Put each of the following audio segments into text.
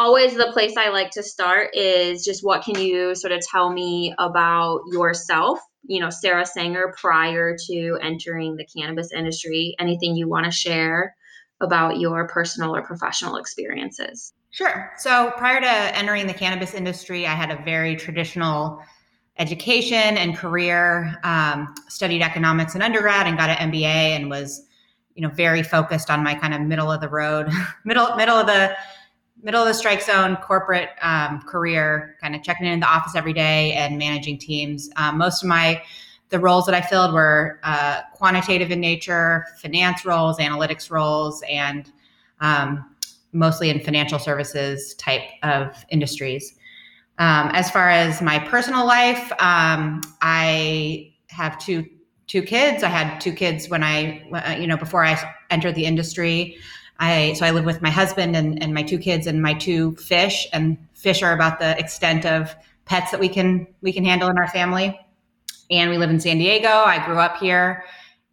always the place I like to start is just what can you sort of tell me about yourself? You know, Sarah Sanger prior to entering the cannabis industry. Anything you want to share about your personal or professional experiences? Sure. So prior to entering the cannabis industry, I had a very traditional education and career. Um, studied economics in undergrad and got an MBA, and was, you know, very focused on my kind of middle of the road, middle middle of the middle of the strike zone corporate um, career, kind of checking in the office every day and managing teams. Um, most of my the roles that I filled were uh, quantitative in nature, finance roles, analytics roles, and um, mostly in financial services type of industries. Um, as far as my personal life, um, I have two two kids. I had two kids when I, uh, you know, before I entered the industry. I so I live with my husband and, and my two kids and my two fish. And fish are about the extent of pets that we can we can handle in our family and we live in San Diego. I grew up here,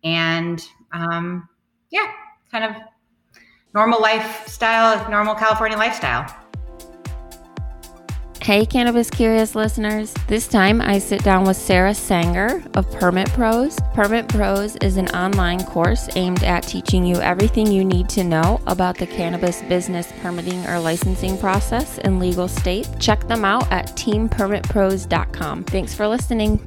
and um, yeah, kind of normal lifestyle, normal California lifestyle. Hey, Cannabis Curious listeners. This time I sit down with Sarah Sanger of Permit Pros. Permit Pros is an online course aimed at teaching you everything you need to know about the cannabis business permitting or licensing process in legal states. Check them out at teampermitpros.com. Thanks for listening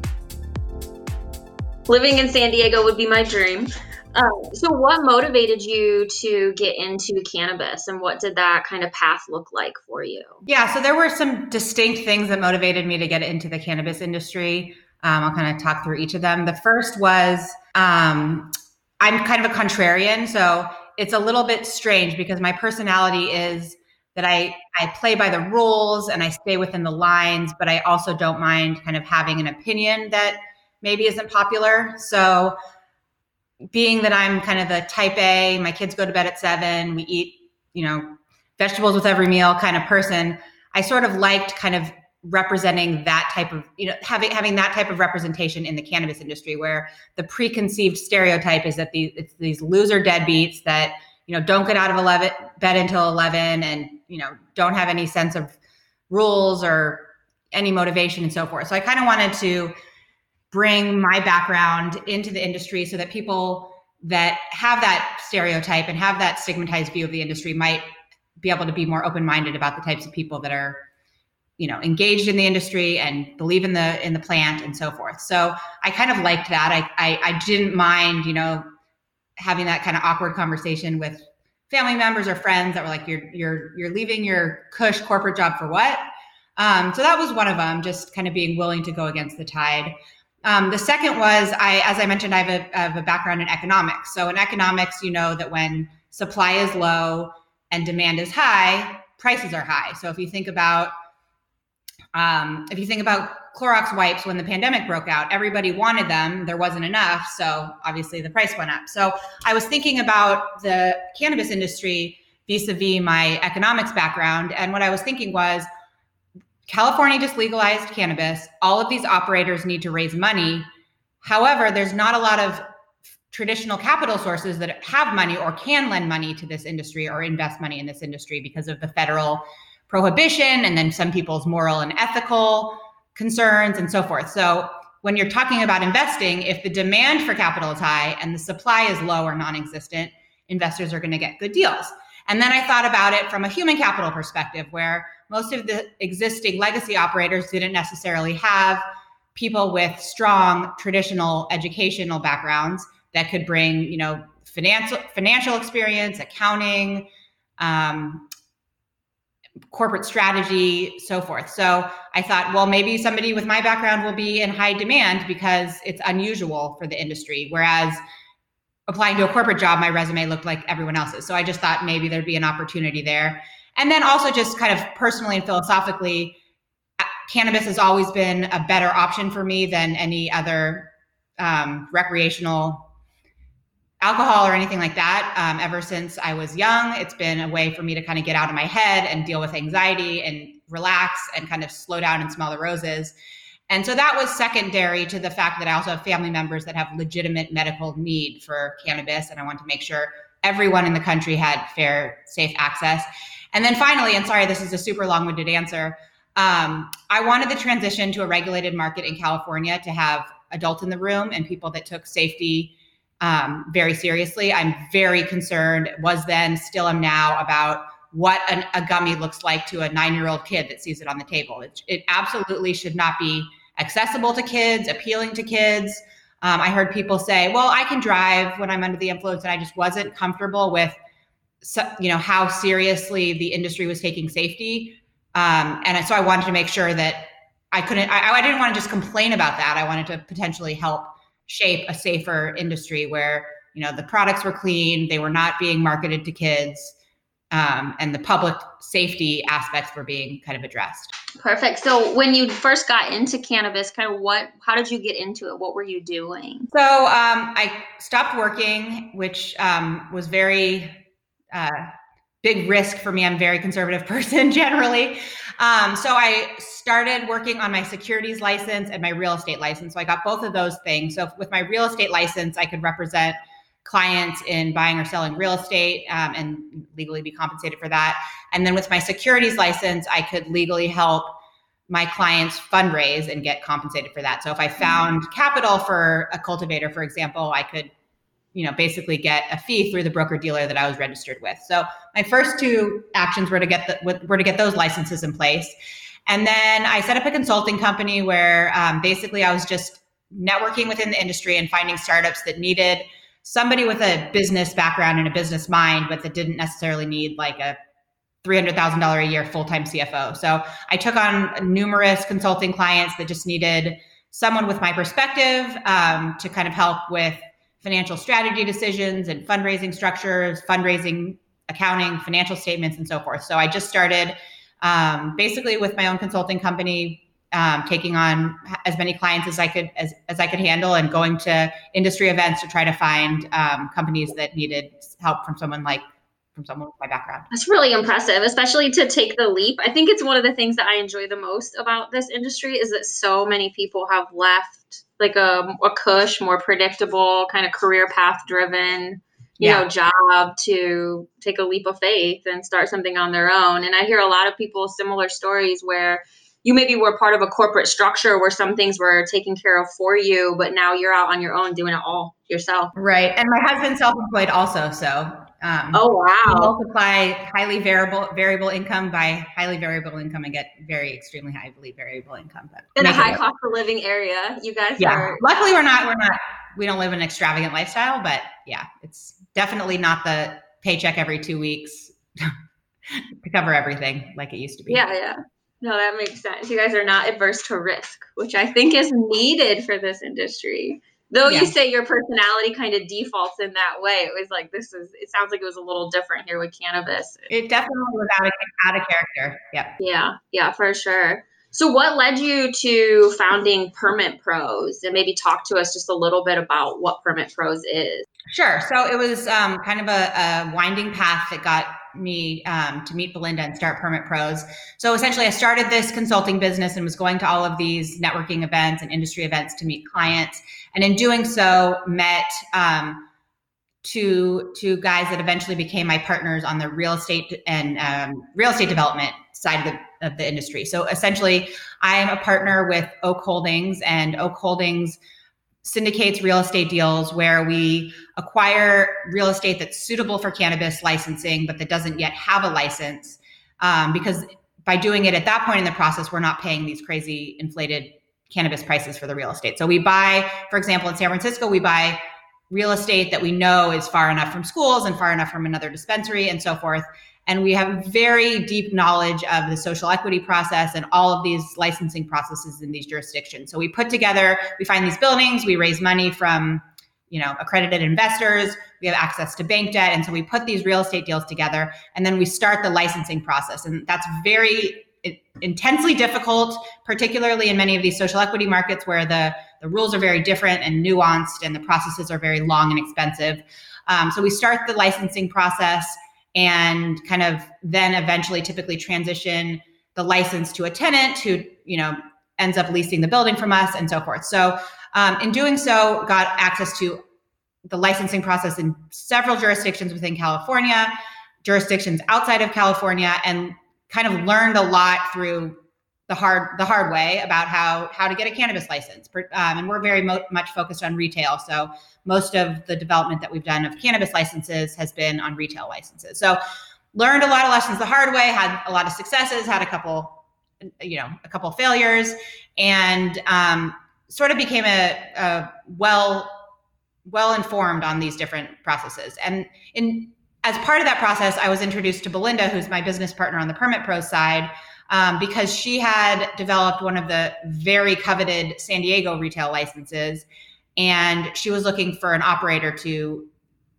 living in San Diego would be my dream. Um, so, what motivated you to get into cannabis, and what did that kind of path look like for you? Yeah, so there were some distinct things that motivated me to get into the cannabis industry. Um, I'll kind of talk through each of them. The first was um, I'm kind of a contrarian, so it's a little bit strange because my personality is that I I play by the rules and I stay within the lines, but I also don't mind kind of having an opinion that maybe isn't popular. So, being that I'm kind of the type A, my kids go to bed at seven, we eat, you know, vegetables with every meal kind of person, I sort of liked kind of representing that type of you know having having that type of representation in the cannabis industry where the preconceived stereotype is that these it's these loser deadbeats that you know don't get out of 11 bed until 11 and you know don't have any sense of rules or any motivation and so forth. So i kind of wanted to bring my background into the industry so that people that have that stereotype and have that stigmatized view of the industry might be able to be more open-minded about the types of people that are you know engaged in the industry and believe in the in the plant and so forth. So i kind of liked that. I i, I didn't mind you know having that kind of awkward conversation with family members or friends that were like you're you're you're leaving your cush corporate job for what? Um, so that was one of them just kind of being willing to go against the tide um, the second was I, as I mentioned, I have, a, I have a background in economics. So in economics, you know that when supply is low and demand is high, prices are high. So if you think about um, if you think about Clorox wipes when the pandemic broke out, everybody wanted them. There wasn't enough, so obviously the price went up. So I was thinking about the cannabis industry vis-a-vis my economics background, and what I was thinking was California just legalized cannabis. All of these operators need to raise money. However, there's not a lot of traditional capital sources that have money or can lend money to this industry or invest money in this industry because of the federal prohibition and then some people's moral and ethical concerns and so forth. So, when you're talking about investing, if the demand for capital is high and the supply is low or non existent, investors are going to get good deals. And then I thought about it from a human capital perspective, where most of the existing legacy operators didn't necessarily have people with strong traditional educational backgrounds that could bring, you know, financial financial experience, accounting, um, corporate strategy, so forth. So I thought, well, maybe somebody with my background will be in high demand because it's unusual for the industry. Whereas applying to a corporate job, my resume looked like everyone else's. So I just thought maybe there'd be an opportunity there. And then also just kind of personally and philosophically, uh, cannabis has always been a better option for me than any other um, recreational alcohol or anything like that. Um, ever since I was young, it's been a way for me to kind of get out of my head and deal with anxiety and relax and kind of slow down and smell the roses. And so that was secondary to the fact that I also have family members that have legitimate medical need for cannabis. And I want to make sure everyone in the country had fair, safe access. And then finally, and sorry, this is a super long winded answer. Um, I wanted the transition to a regulated market in California to have adults in the room and people that took safety um, very seriously. I'm very concerned, was then, still am now, about what an, a gummy looks like to a nine year old kid that sees it on the table. It, it, absolutely should not be accessible to kids, appealing to kids. Um, I heard people say, well, I can drive when I'm under the influence, and I just wasn't comfortable with. So, you know how seriously the industry was taking safety um, and so i wanted to make sure that i couldn't I, I didn't want to just complain about that i wanted to potentially help shape a safer industry where you know the products were clean they were not being marketed to kids um, and the public safety aspects were being kind of addressed. Perfect. So when you first got into cannabis, kind of what, how did you get into it? What were you doing? So um, I stopped working, which um, was very uh, big risk for me. I'm a very conservative person generally. Um, so I started working on my securities license and my real estate license. So I got both of those things. So with my real estate license, I could represent clients in buying or selling real estate um, and legally be compensated for that. And then with my securities license, I could legally help my clients fundraise and get compensated for that. So if I found capital for a cultivator, for example, I could, you know, basically get a fee through the broker dealer that I was registered with. So my first two actions were to get the were to get those licenses in place. And then I set up a consulting company where um, basically I was just networking within the industry and finding startups that needed somebody with a business background and a business mind, but that didn't necessarily need like a $300,000 a year full time CFO. So I took on numerous consulting clients that just needed someone with my perspective um, to kind of help with financial strategy decisions and fundraising structures, fundraising, accounting, financial statements, and so forth. So I just started um, basically with my own consulting company um, taking on as many clients as I could as, as I could handle and going to industry events to try to find um, companies that needed help from someone like from someone with my background. That's really impressive, especially to take the leap. I think it's one of the things that I enjoy the most about this industry is that so many people have left like a, a cush, more predictable, kind of career path driven you yeah. know job to take a leap of faith and start something on their own and i hear a lot of people similar stories where you maybe were part of a corporate structure where some things were taken care of for you, but now you're out on your own doing it all yourself. Right. And my husband's self-employed also. So um, oh wow! Multiply highly variable variable income by highly variable income and get very extremely highly variable income. But in a high cost of living area, you guys yeah. are. Luckily, we're not. We're not. We don't live an extravagant lifestyle, but yeah, it's definitely not the paycheck every two weeks to cover everything like it used to be. Yeah, yeah. No, that makes sense. You guys are not adverse to risk, which I think is needed for this industry. Though yeah. you say your personality kind of defaults in that way, it was like this is. It sounds like it was a little different here with cannabis. It definitely was out of, out of character. Yeah. Yeah, yeah, for sure. So, what led you to founding Permit Pros, and maybe talk to us just a little bit about what Permit Pros is? Sure. So it was um, kind of a, a winding path that got me um, to meet Belinda and start Permit Pros. So essentially, I started this consulting business and was going to all of these networking events and industry events to meet clients. And in doing so, met um, two two guys that eventually became my partners on the real estate and um, real estate development side of the, of the industry. So essentially, I am a partner with Oak Holdings, and Oak Holdings syndicates real estate deals where we acquire real estate that's suitable for cannabis licensing, but that doesn't yet have a license. Um, because by doing it at that point in the process, we're not paying these crazy inflated cannabis prices for the real estate. So we buy, for example, in San Francisco, we buy real estate that we know is far enough from schools and far enough from another dispensary and so forth and we have very deep knowledge of the social equity process and all of these licensing processes in these jurisdictions. So we put together, we find these buildings, we raise money from you know accredited investors we have access to bank debt. And so we put these real estate deals together and then we start the licensing process. And that's very intensely difficult particularly in many of these social equity markets where the the rules are very different and nuanced and the processes are very long and expensive. Um, so we start the licensing process and kind of then eventually typically transition the license to a tenant who you know ends up leasing the building from us and so forth. So um, in doing so got access to the licensing process in several jurisdictions within california jurisdictions outside of California and kind of learned a lot through the hard the hard way about how how to get a cannabis license. Um, and we're very mo- much focused on retail, so most of the development that we've done of cannabis licenses has been on retail licenses. So learned a lot of lessons the hard way, had a lot of successes, had a couple you know a couple failures, and um, sort of became a, a well well informed on these different processes. And in as part of that process, I was introduced to Belinda, who's my business partner on the Permit Pro side, um, because she had developed one of the very coveted San Diego retail licenses, and she was looking for an operator to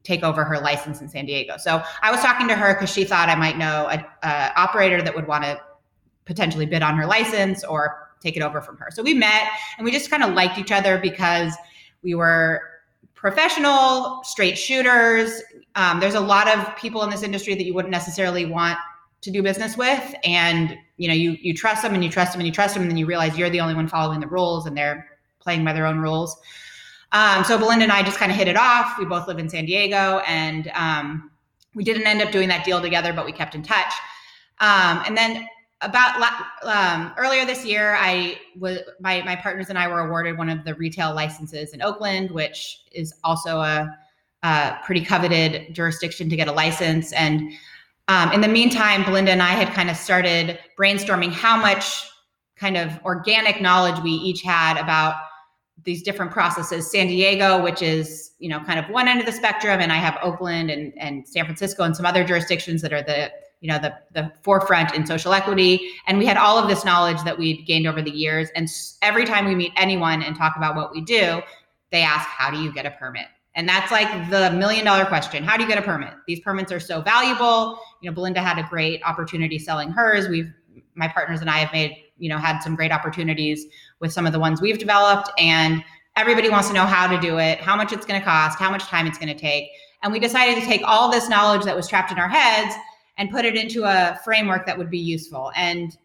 take over her license in San Diego. So I was talking to her because she thought I might know an operator that would want to potentially bid on her license or take it over from her. So we met and we just kind of liked each other because we were professional, straight shooters. Um, there's a lot of people in this industry that you wouldn't necessarily want to do business with, and you know you you trust them and you trust them and you trust them, and then you realize you're the only one following the rules and they're playing by their own rules. Um, so Belinda and I just kind of hit it off. We both live in San Diego, and um, we didn't end up doing that deal together, but we kept in touch. Um, and then about um, earlier this year, I was my my partners and I were awarded one of the retail licenses in Oakland, which is also a, a pretty coveted jurisdiction to get a license. And um, in the meantime, Belinda and I had kind of started brainstorming how much kind of organic knowledge we each had about these different processes. San Diego, which is you know kind of one end of the spectrum, and I have Oakland and and San Francisco and some other jurisdictions that are the you know the the forefront in social equity. And we had all of this knowledge that we'd gained over the years. And every time we meet anyone and talk about what we do they ask how do you get a permit and that's like the million dollar question how do you get a permit these permits are so valuable you know belinda had a great opportunity selling hers we've my partners and i have made you know had some great opportunities with some of the ones we've developed and everybody wants to know how to do it how much it's going to cost how much time it's going to take and we decided to take all this knowledge that was trapped in our heads and put it into a framework that would be useful. And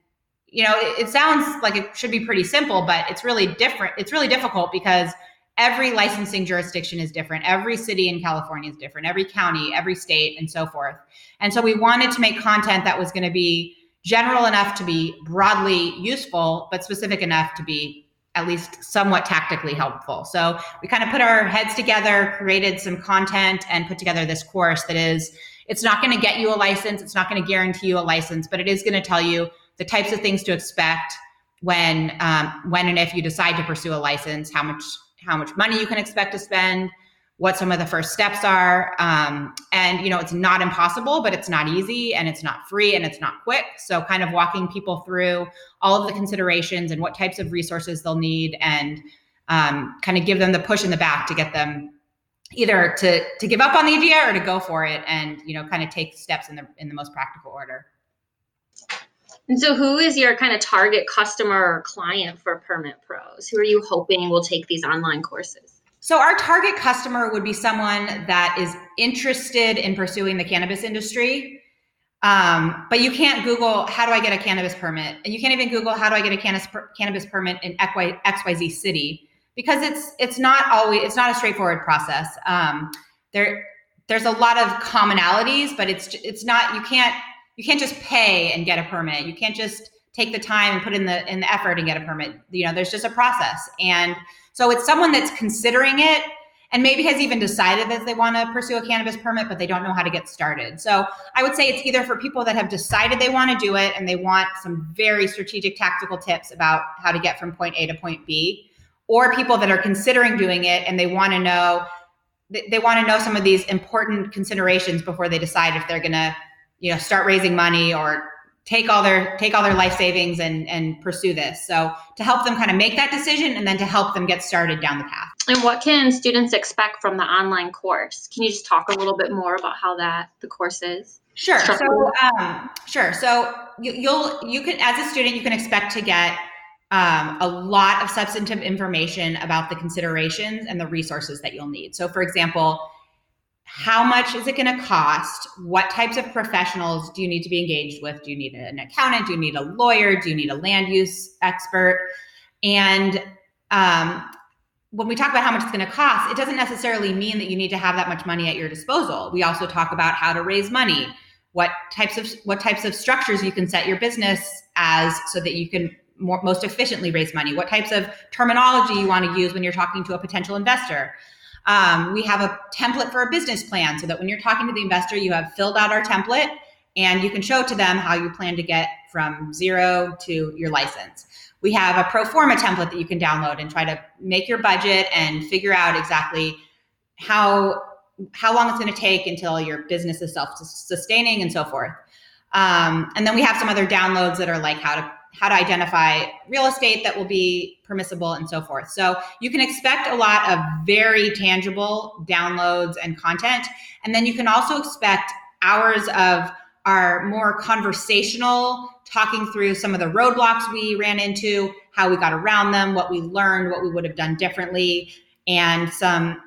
you know, it, it sounds like it should be pretty simple, but it's really different. It's really difficult because every licensing jurisdiction is different. Every city in California is different. Every county, every state, and so forth. And so we wanted to make content that was going to be general enough to be broadly useful, but specific enough to be at least somewhat tactically helpful. So we kind of put our heads together, created some content, and put together this course that is it's not going to get you a license. It's not going to guarantee you a license, but it is going to tell you the types of things to expect when um, when and if you decide to pursue a license, how much how much money you can expect to spend, what some of the first steps are, um, and you know it's not impossible, but it's not easy, and it's not free, and it's not quick. So kind of walking people through all of the considerations and what types of resources they'll need, and um, kind of give them the push in the back to get them either to to give up on the idea or to go for it and you know kind of take steps in the in the most practical order and so who is your kind of target customer or client for permit pros? Who are you hoping will take these online courses? So our target customer would be someone that is interested in pursuing the cannabis industry. Um, but you can't google how do i get a cannabis permit? And you can't even google how do i get a cannabis, cannabis permit in xyz city? Because it's it's not always it's not a straightforward process. Um, there there's a lot of commonalities, but it's it's not you can't you can't just pay and get a permit. You can't just take the time and put in the in the effort and get a permit. You know, there's just a process, and so it's someone that's considering it and maybe has even decided that they want to pursue a cannabis permit, but they don't know how to get started. So I would say it's either for people that have decided they want to do it and they want some very strategic tactical tips about how to get from point A to point B or people that are considering doing it and they want to know they want to know some of these important considerations before they decide if they're going to you know start raising money or take all their take all their life savings and and pursue this. So to help them kind of make that decision and then to help them get started down the path. And what can students expect from the online course? Can you just talk a little bit more about how that the course is? Sure. So um, sure. So you, you'll you can as a student you can expect to get um, a lot of substantive information about the considerations and the resources that you'll need. So, for example, how much is it going to cost? What types of professionals do you need to be engaged with? Do you need an accountant? Do you need a lawyer? Do you need a land use expert? And um, when we talk about how much it's going to cost, it doesn't necessarily mean that you need to have that much money at your disposal. We also talk about how to raise money what types of what types of structures you can set your business as so that you can more, most efficiently raise money what types of terminology you want to use when you're talking to a potential investor um, we have a template for a business plan so that when you're talking to the investor you have filled out our template and you can show to them how you plan to get from zero to your license we have a pro forma template that you can download and try to make your budget and figure out exactly how how long it's going to take until your business is self-sustaining and so forth. Um, and then we have some other downloads that are like how to how to identify real estate that will be permissible and so forth. So you can expect a lot of very tangible downloads and content. And then you can also expect hours of our more conversational, talking through some of the roadblocks we ran into, how we got around them, what we learned, what we would have done differently, and some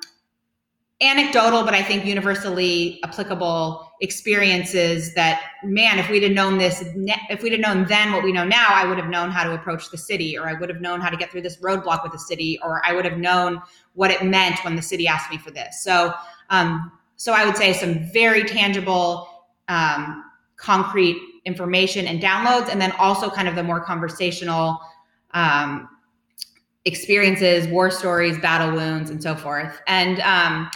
anecdotal, but I think universally applicable experiences that, man, if we'd have known this, if we'd have known then what we know now, I would have known how to approach the city, or I would have known how to get through this roadblock with the city, or I would have known what it meant when the city asked me for this. So, um, so I would say some very tangible, um, concrete information and downloads, and then also kind of the more conversational um, experiences, war stories, battle wounds, and so forth. And um,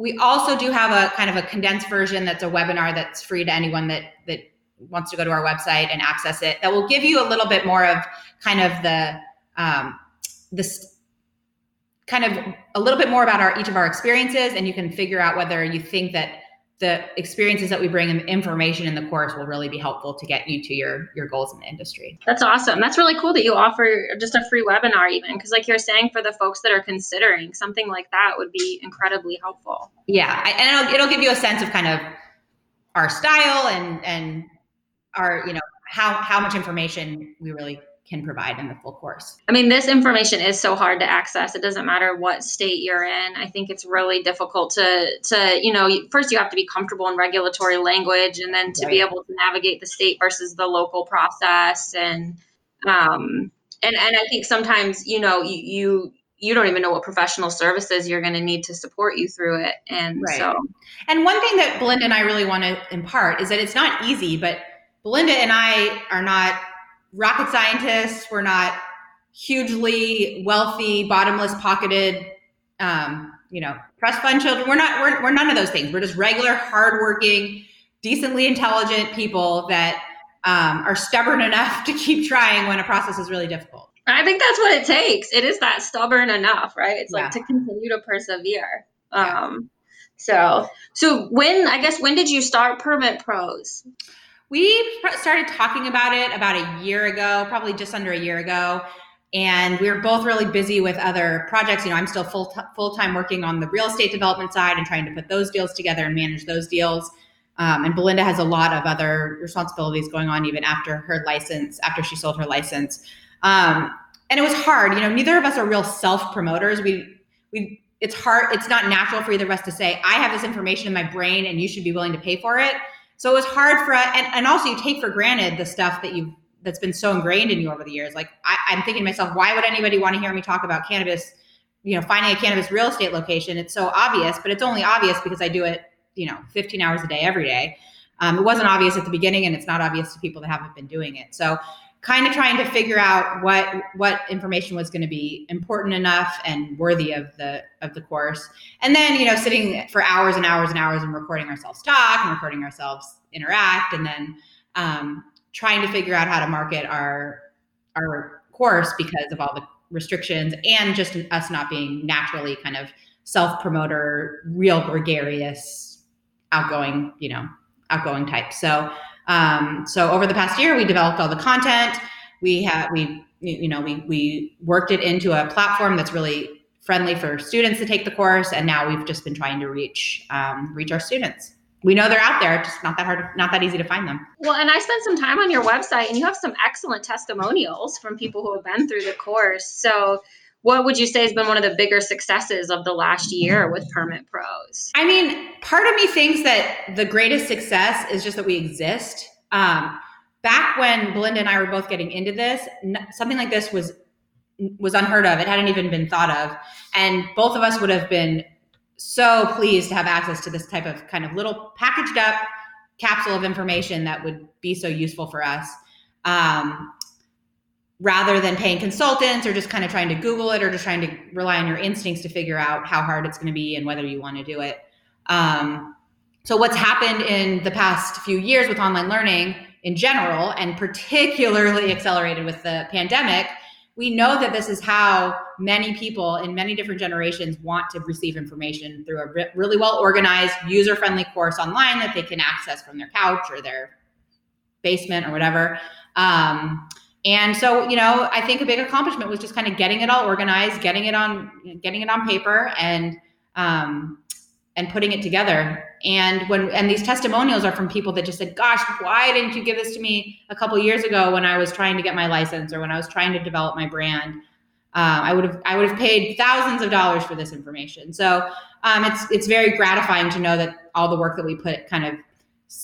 we also do have a kind of a condensed version that's a webinar that's free to anyone that that wants to go to our website and access it. That will give you a little bit more of kind of the um, this kind of a little bit more about our each of our experiences, and you can figure out whether you think that the experiences that we bring and the information in the course will really be helpful to get you to your your goals in the industry. That's awesome. That's really cool that you offer just a free webinar even because like you're saying for the folks that are considering something like that would be incredibly helpful. Yeah, I, and it'll, it'll give you a sense of kind of our style and and our you know how how much information we really can provide in the full course. I mean, this information is so hard to access. It doesn't matter what state you're in. I think it's really difficult to to you know first you have to be comfortable in regulatory language, and then to right. be able to navigate the state versus the local process, and um and and I think sometimes you know you you you don't even know what professional services you're going to need to support you through it. And right. so, and one thing that Belinda and I really want to impart is that it's not easy, but Belinda and I are not rocket scientists. We're not hugely wealthy, bottomless pocketed, um, you know, trust fund children. We're not. We're, we're none of those things. We're just regular, hardworking, decently intelligent people that um, are stubborn enough to keep trying when a process is really difficult. I think that's what it takes. It is that stubborn enough, right? It's yeah. like to continue to persevere. Yeah. Um, so, so when I guess when did you start Permit Pros? We started talking about it about a year ago, probably just under a year ago. And we were both really busy with other projects. You know, I'm still full t- full time working on the real estate development side and trying to put those deals together and manage those deals. Um, and Belinda has a lot of other responsibilities going on even after her license, after she sold her license. Um, and it was hard. You know, neither of us are real self promoters. We we it's hard. It's not natural for either of us to say, "I have this information in my brain, and you should be willing to pay for it." So it was hard for and, and also you take for granted the stuff that you've that's been so ingrained in you over the years. Like I, I'm thinking to myself, why would anybody want to hear me talk about cannabis? You know, finding a cannabis real estate location. It's so obvious, but it's only obvious because I do it, you know, 15 hours a day every day. Um, it wasn't obvious at the beginning, and it's not obvious to people that haven't been doing it. So kind of trying to figure out what what information was going to be important enough and worthy of the of the course. And then you know sitting for hours and hours and hours and recording ourselves talk and recording ourselves interact and then um, trying to figure out how to market our our course because of all the restrictions and just us not being naturally kind of self promoter real gregarious outgoing you know outgoing type. So um, so over the past year, we developed all the content. We have we you know we we worked it into a platform that's really friendly for students to take the course, and now we've just been trying to reach um, reach our students. We know they're out there, just not that hard, not that easy to find them. Well, and I spent some time on your website, and you have some excellent testimonials from people who have been through the course. So what would you say has been one of the bigger successes of the last year with Permit Pros? I mean, part of me thinks that the greatest success is just that we exist. Um, back when Belinda and I were both getting into this, something like this was was unheard of. It hadn't even been thought of, and both of us would have been so pleased to have access to this type of kind of little packaged up capsule of information that would be so useful for us. Um, rather than paying consultants or just kind of trying to Google it or just trying to rely on your instincts to figure out how hard it's going to be and whether you want to do it. Um, so, what's happened in the past few years with online learning in general, and particularly accelerated with the pandemic, we know that this is how many people in many different generations want to receive information through a really well organized, user friendly course online that they can access from their couch or their basement or whatever. Um, and so, you know, I think a big accomplishment was just kind of getting it all organized, getting it on, getting it on paper, and um, and putting it together. And when and these testimonials are from people that just said, "Gosh, why didn't you give this to me a couple years ago when I was trying to get my license or when I was trying to develop my brand?" Uh, I would have I would have paid thousands of dollars for this information. So um, it's it's very gratifying to know that all the work that we put kind of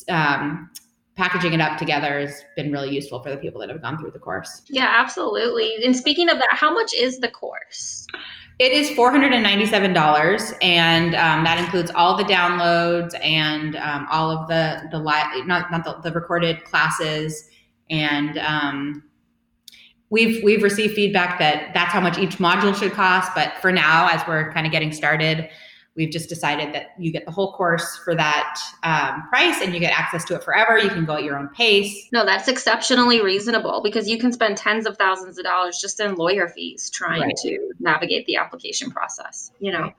um, packaging it up together has been really useful for the people that have gone through the course. Yeah, absolutely. And speaking of that, how much is the course? It is $497, and um, that includes all the downloads and um, all of the the live, not not the, the recorded classes. And um, we've we've received feedback that that's how much each module should cost. But for now, as we're kind of getting started, we've just decided that you get the whole course for that um, price and you get access to it forever. You can go at your own pace. No, that's exceptionally reasonable because you can spend tens of thousands of dollars just in lawyer fees trying right. to navigate the application process, you know,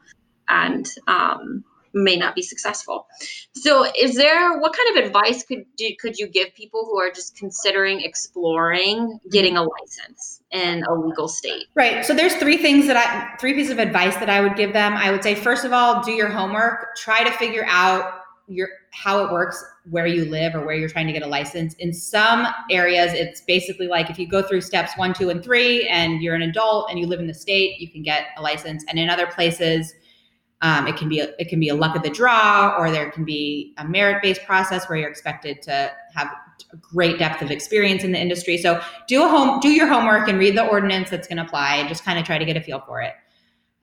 and um, may not be successful. So, is there what kind of advice could do, could you give people who are just considering exploring getting a license in a legal state? Right. So, there's three things that I three pieces of advice that I would give them. I would say first of all, do your homework. Try to figure out your how it works where you live or where you're trying to get a license. In some areas, it's basically like if you go through steps one, two, and three, and you're an adult and you live in the state, you can get a license. And in other places um, it can be a, it can be a luck of the draw, or there can be a merit based process where you're expected to have a great depth of experience in the industry. So do a home do your homework and read the ordinance that's going to apply, and just kind of try to get a feel for it.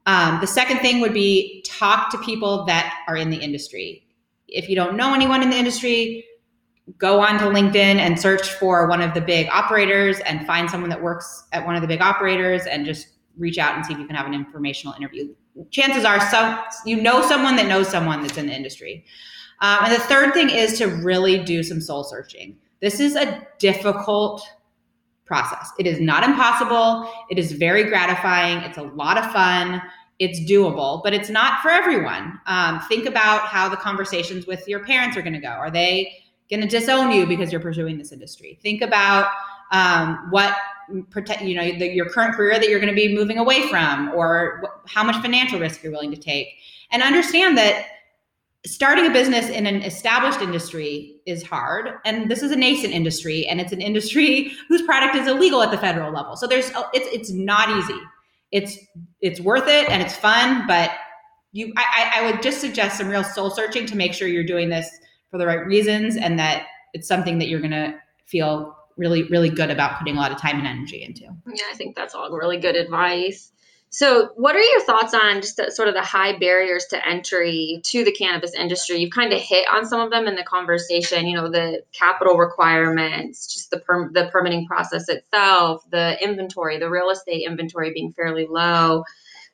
Um, the second thing would be talk to people that are in the industry. If you don't know anyone in the industry, go on to LinkedIn and search for one of the big operators and find someone that works at one of the big operators and just reach out and see if you can have an informational interview. Chances are, some you know someone that knows someone that's in the industry. Um, and the third thing is to really do some soul searching. This is a difficult process. It is not impossible. It is very gratifying. It's a lot of fun. It's doable, but it's not for everyone. Um, think about how the conversations with your parents are going to go. Are they going to disown you because you're pursuing this industry? Think about um, what protect you know the, your current career that you're going to be moving away from or wh- how much financial risk you're willing to take. And understand that starting a business in an established industry is hard and this is a nascent industry and it's an industry whose product is illegal at the federal level. So there's oh, it's it's not easy. It's it's worth it and it's fun but you I, I would just suggest some real soul searching to make sure you're doing this for the right reasons and that it's something that you're going to feel really, really good about putting a lot of time and energy into. Yeah, I think that's all really good advice. So, what are your thoughts on just the, sort of the high barriers to entry to the cannabis industry? You've kind of hit on some of them in the conversation. You know, the capital requirements, just the per, the permitting process itself, the inventory, the real estate inventory being fairly low.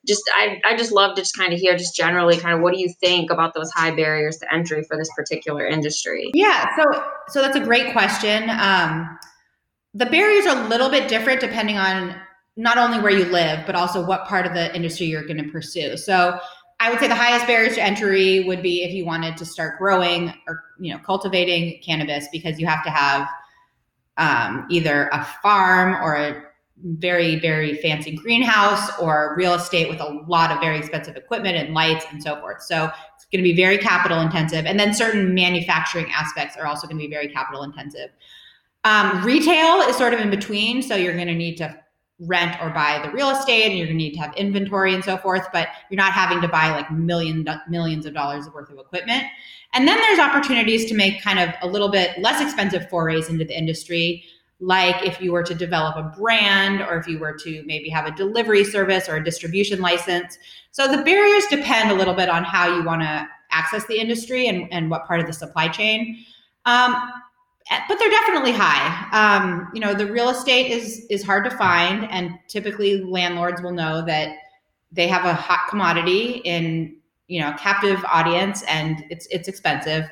Just, I, I just love to just kind of hear, just generally, kind of what do you think about those high barriers to entry for this particular industry? Yeah, so so that's a great question. Um, the barriers are a little bit different depending on not only where you live, but also what part of the industry you're going to pursue. So I would say the highest barriers to entry would be if you wanted to start growing or you know cultivating cannabis because you have to have um, either a farm or a very very fancy greenhouse or real estate with a lot of very expensive equipment and lights and so forth. So it's going to be very capital intensive, and then certain manufacturing aspects are also going to be very capital intensive. Um, retail is sort of in between. So you're going to need to rent or buy the real estate and you're going to need to have inventory and so forth, but you're not having to buy like million, millions of dollars worth of equipment. And then there's opportunities to make kind of a little bit less expensive forays into the industry. Like if you were to develop a brand or if you were to maybe have a delivery service or a distribution license. So the barriers depend a little bit on how you want to access the industry and, and what part of the supply chain. Um, but they're definitely high. Um, you know, the real estate is is hard to find, and typically landlords will know that they have a hot commodity in you know captive audience, and it's it's expensive.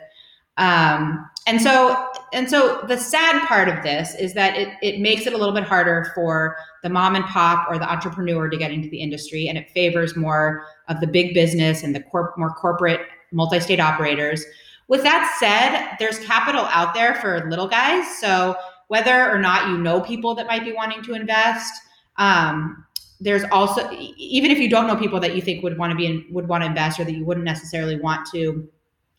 Um, and so and so the sad part of this is that it, it makes it a little bit harder for the mom and pop or the entrepreneur to get into the industry and it favors more of the big business and the corp- more corporate multi-state operators with that said there's capital out there for little guys so whether or not you know people that might be wanting to invest um, there's also even if you don't know people that you think would want to be in, would want to invest or that you wouldn't necessarily want to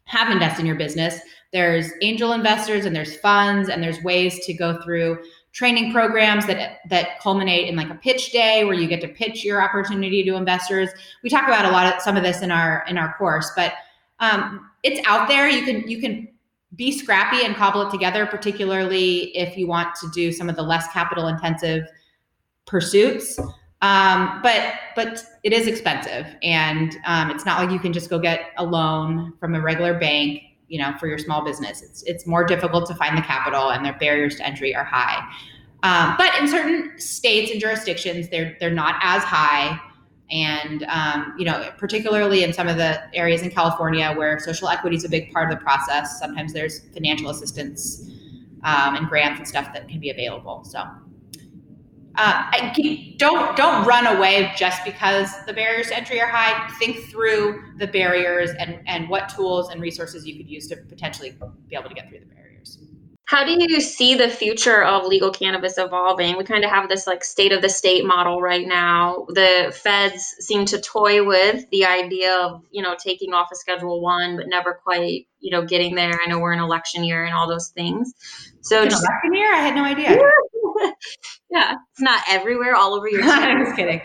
have invest in your business. There's angel investors and there's funds and there's ways to go through training programs that that culminate in like a pitch day where you get to pitch your opportunity to investors. We talk about a lot of some of this in our in our course, but um, it's out there. You can you can be scrappy and cobble it together, particularly if you want to do some of the less capital intensive pursuits. Um, but but it is expensive, and um, it's not like you can just go get a loan from a regular bank. You know, for your small business, it's it's more difficult to find the capital, and their barriers to entry are high. Um, but in certain states and jurisdictions, they're they're not as high, and um, you know, particularly in some of the areas in California where social equity is a big part of the process. Sometimes there's financial assistance um, and grants and stuff that can be available. So uh, don't don't run away just because the barriers to entry are high. Think through the barriers and and what tools and resources you could use to potentially be able to get through the barriers. How do you see the future of legal cannabis evolving? We kind of have this like state of the state model right now. The feds seem to toy with the idea of, you know, taking off a schedule 1 but never quite, you know, getting there. I know we're in election year and all those things. So just, election year? I had no idea. Yeah. yeah, it's not everywhere, all over your. I'm just kidding.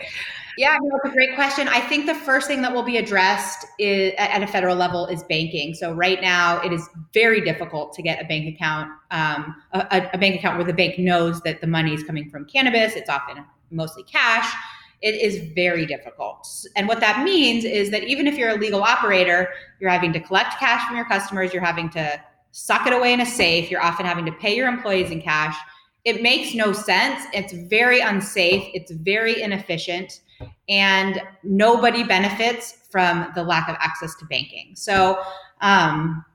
Yeah, no, it's a great question. I think the first thing that will be addressed is, at a federal level is banking. So right now, it is very difficult to get a bank account, um, a, a, bank account where the bank knows that the money is coming from cannabis. It's often mostly cash. It is very difficult. And what that means is that even if you're a legal operator, you're having to collect cash from your customers. You're having to suck it away in a safe. You're often having to pay your employees in cash it makes no sense. It's very unsafe. It's very inefficient. And nobody benefits from the lack of access to banking. So, um,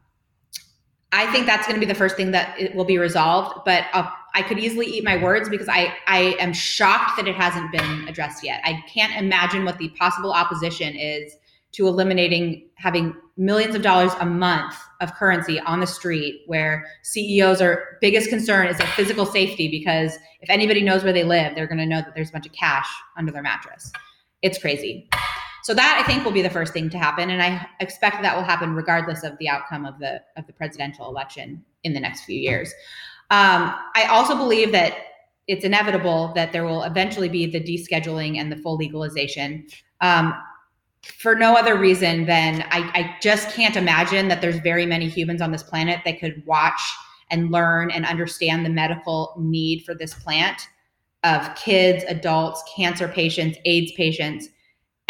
I think that's going to be the first thing that it will be resolved. But uh, I could easily eat my words because I, I am shocked that it hasn't been addressed yet. I can't imagine what the possible opposition is to eliminating having millions of dollars a month of currency on the street where CEOs are biggest concern is their physical safety because if anybody knows where they live, they're going to know that there's a bunch of cash under their mattress. It's crazy. So that I think will be the first thing to happen and I expect that will happen regardless of the outcome of the of the presidential election in the next few years. Um, I also believe that it's inevitable that there will eventually be the descheduling and the full legalization. Um, for no other reason than I, I just can't imagine that there's very many humans on this planet that could watch and learn and understand the medical need for this plant of kids, adults, cancer patients, AIDS patients,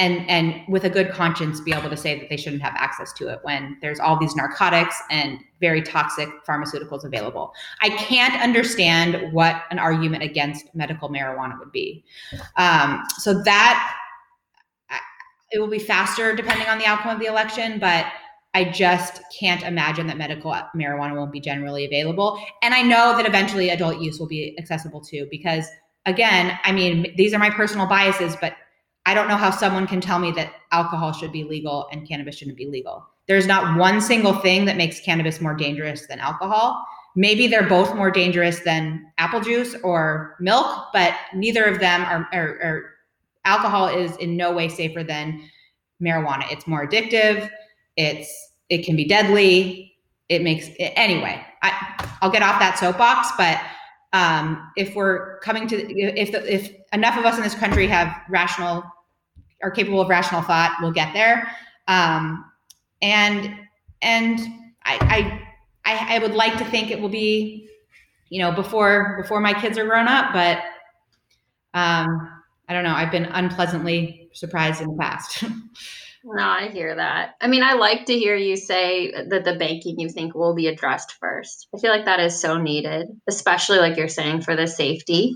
and and with a good conscience be able to say that they shouldn't have access to it when there's all these narcotics and very toxic pharmaceuticals available. I can't understand what an argument against medical marijuana would be. Um, so that it will be faster depending on the outcome of the election, but I just can't imagine that medical marijuana won't be generally available. And I know that eventually adult use will be accessible too, because again, I mean, these are my personal biases, but I don't know how someone can tell me that alcohol should be legal and cannabis shouldn't be legal. There's not one single thing that makes cannabis more dangerous than alcohol. Maybe they're both more dangerous than apple juice or milk, but neither of them are, are, are alcohol is in no way safer than marijuana. It's more addictive. It's it can be deadly. It makes it, anyway. I I'll get off that soapbox, but um, if we're coming to if the, if enough of us in this country have rational are capable of rational thought, we'll get there. Um, and and I, I I would like to think it will be, you know, before before my kids are grown up, but um, I don't know. I've been unpleasantly surprised in the past. No, I hear that. I mean, I like to hear you say that the banking you think will be addressed first. I feel like that is so needed, especially like you're saying for the safety.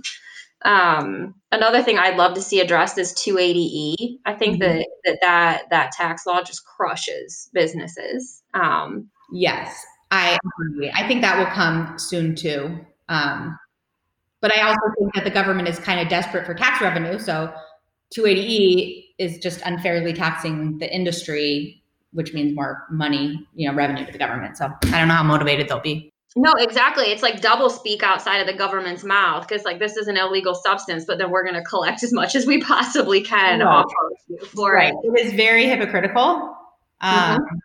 Um, another thing I'd love to see addressed is 280E. I think mm-hmm. that, that that that tax law just crushes businesses. Um, yes, I agree. I think that will come soon too. Um, but I also think that the government is kind of desperate for tax revenue, so 280E is just unfairly taxing the industry, which means more money, you know, revenue to the government. So I don't know how motivated they'll be. No, exactly. It's like double speak outside of the government's mouth because, like, this is an illegal substance, but then we're going to collect as much as we possibly can right. off for right. it. It is very hypocritical. Um, mm-hmm.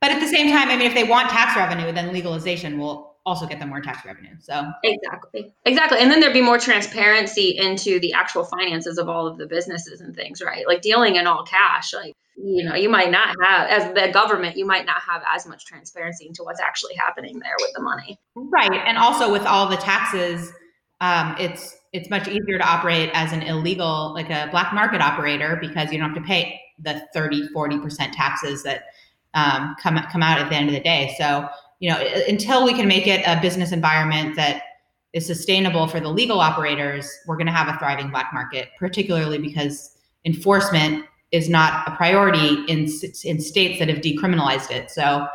But at the same time, I mean, if they want tax revenue, then legalization will also get them more tax revenue. So exactly, exactly, and then there'd be more transparency into the actual finances of all of the businesses and things, right? Like dealing in all cash, like you know, you might not have as the government, you might not have as much transparency into what's actually happening there with the money, right? And also with all the taxes, um, it's it's much easier to operate as an illegal, like a black market operator, because you don't have to pay the 30, 40 percent taxes that um, come come out at the end of the day. So you know, until we can make it a business environment that is sustainable for the legal operators, we're going to have a thriving black market, particularly because enforcement is not a priority in in states that have decriminalized it. So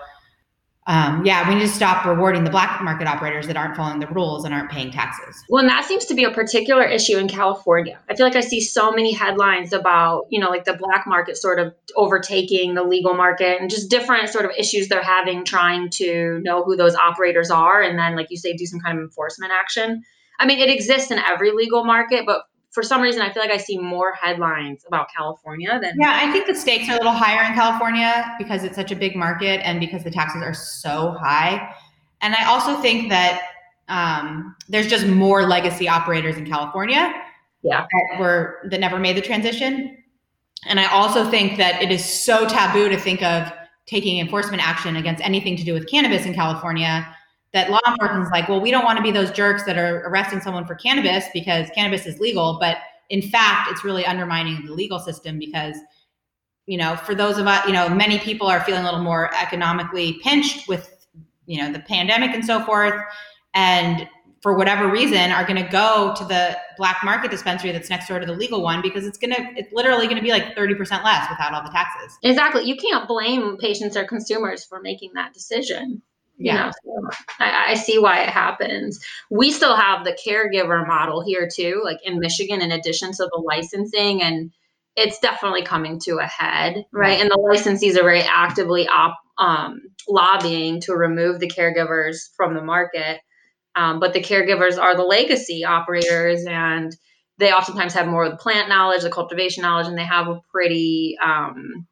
um, yeah, we need to stop rewarding the black market operators that aren't following the rules and aren't paying taxes. Well, and that seems to be a particular issue in California. I feel like I see so many headlines about, you know, like the black market sort of overtaking the legal market and just different sort of issues they're having trying to know who those operators are and then, like you say, do some kind of enforcement action. I mean, it exists in every legal market, but for some reason, I feel like I see more headlines about California than. Yeah, I think the stakes are a little higher in California because it's such a big market and because the taxes are so high. And I also think that um, there's just more legacy operators in California. Yeah. That were that never made the transition. And I also think that it is so taboo to think of taking enforcement action against anything to do with cannabis in California that law enforcement is like, well, we don't want to be those jerks that are arresting someone for cannabis because cannabis is legal. But in fact, it's really undermining the legal system because, you know, for those of us, you know, many people are feeling a little more economically pinched with, you know, the pandemic and so forth. And for whatever reason are going to go to the black market dispensary that's next door to the legal one because it's going to it's literally going to be like 30% less without all the taxes exactly you can't blame patients or consumers for making that decision yeah. you know, I, I, see why it happens. We still have the caregiver model here too like in michigan in addition to the licensing and it's definitely coming to a head right? And the licensees are very actively op, um, lobbying to remove the caregivers from the market. Um, but the caregivers are the legacy operators and they oftentimes have more of the plant knowledge the cultivation knowledge and they have a pretty um,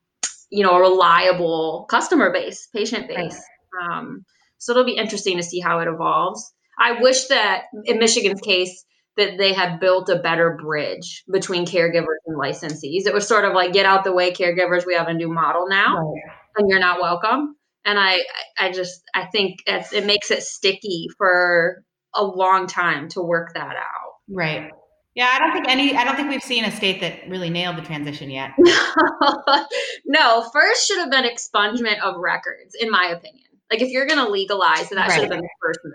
you know a reliable customer base patient base. Right. um, so it'll be interesting to see how it evolves. I wish that in Michigan's case, that they had built a better bridge between caregivers and licensees. It was sort of like get out the way, caregivers. We have a new model now, right. and you're not welcome. And I, I just, I think it makes it sticky for a long time to work that out. Right. Yeah, I don't think any. I don't think we've seen a state that really nailed the transition yet. no, first should have been expungement of records, in my opinion. Like if you're going to legalize, that right. should have been the first move.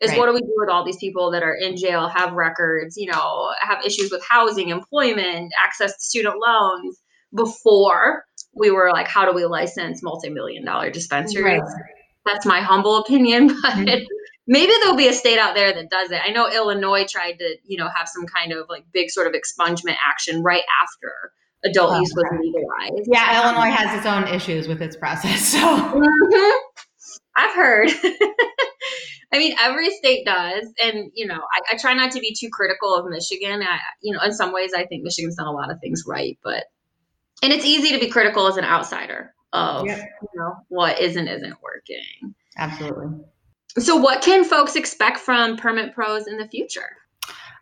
Is right. what do we do with all these people that are in jail, have records, you know, have issues with housing, employment, access to student loans before we were like, how do we license multi-million dollar dispensaries? Right. That's my humble opinion, but mm-hmm. maybe there'll be a state out there that does it. I know Illinois tried to, you know, have some kind of like big sort of expungement action right after adult oh, use was legalized. Yeah, Illinois has its own issues with its process. So mm-hmm. I've heard. I mean, every state does, and you know, I, I, try not to be too critical of Michigan. I, you know, in some ways, I think Michigan's done a lot of things right, but and it's easy to be critical as an outsider of you know what is and isn't working. Absolutely. So, what can folks expect from Permit Pros in the future?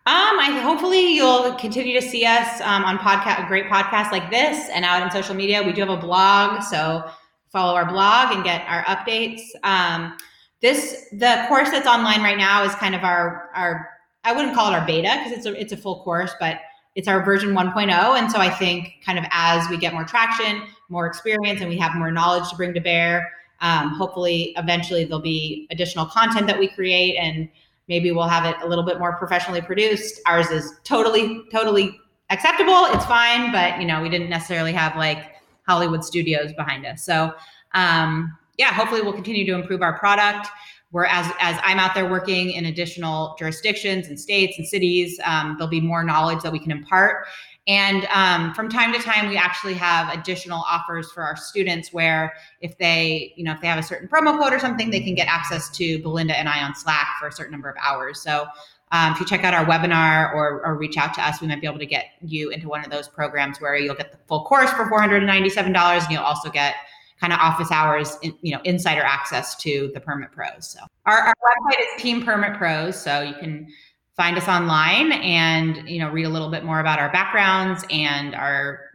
Um, I hopefully you'll continue to see us um, on podcast, great podcasts like this, and out in social media. We do have a blog, so follow our blog and get our updates. Um, this the course that's online right now is kind of our our I wouldn't call it our beta because it's a it's a full course, but it's our version 1.0. And so I think kind of as we get more traction, more experience, and we have more knowledge to bring to bear, um, hopefully eventually there'll be additional content that we create and maybe we'll have it a little bit more professionally produced. Ours is totally, totally acceptable. It's fine, but you know, we didn't necessarily have like Hollywood studios behind us. So um, yeah, hopefully we'll continue to improve our product. Where as as I'm out there working in additional jurisdictions and states and cities, um, there'll be more knowledge that we can impart. And um, from time to time, we actually have additional offers for our students where if they, you know, if they have a certain promo code or something, they can get access to Belinda and I on Slack for a certain number of hours. So um, if you check out our webinar or, or, reach out to us, we might be able to get you into one of those programs where you'll get the full course for $497 and you'll also get kind of office hours, in, you know, insider access to the Permit Pros. So our, our website is Team Permit Pros, so you can find us online and you know read a little bit more about our backgrounds and our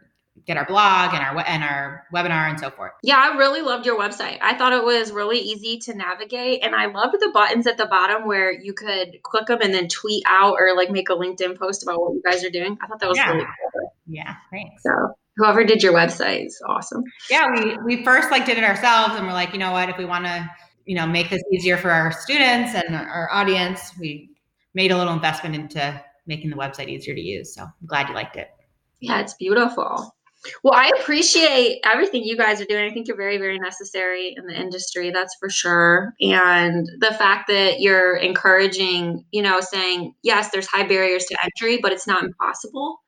get our blog and our and our webinar and so forth. Yeah, I really loved your website. I thought it was really easy to navigate and I loved the buttons at the bottom where you could click them and then tweet out or like make a LinkedIn post about what you guys are doing. I thought that was yeah. really cool. Yeah, thanks. So, whoever did your website is awesome. Yeah, we we first like did it ourselves and we're like, you know what, if we want to, you know, make this easier for our students and our audience, we made a little investment into making the website easier to use. So, I'm glad you liked it. Yeah, it's beautiful. Well, I appreciate everything you guys are doing. I think you're very, very necessary in the industry, that's for sure. And the fact that you're encouraging, you know, saying, yes, there's high barriers to entry, but it's not impossible,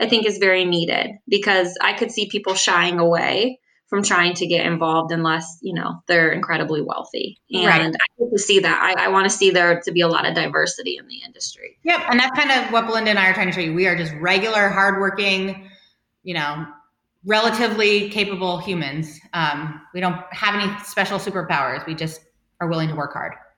I think is very needed because I could see people shying away from trying to get involved unless, you know, they're incredibly wealthy. And right. I hope to see that. I, I want to see there to be a lot of diversity in the industry. Yep. And that's kind of what Belinda and I are trying to show you. We are just regular, hardworking, you know, relatively capable humans. Um, we don't have any special superpowers. We just are willing to work hard.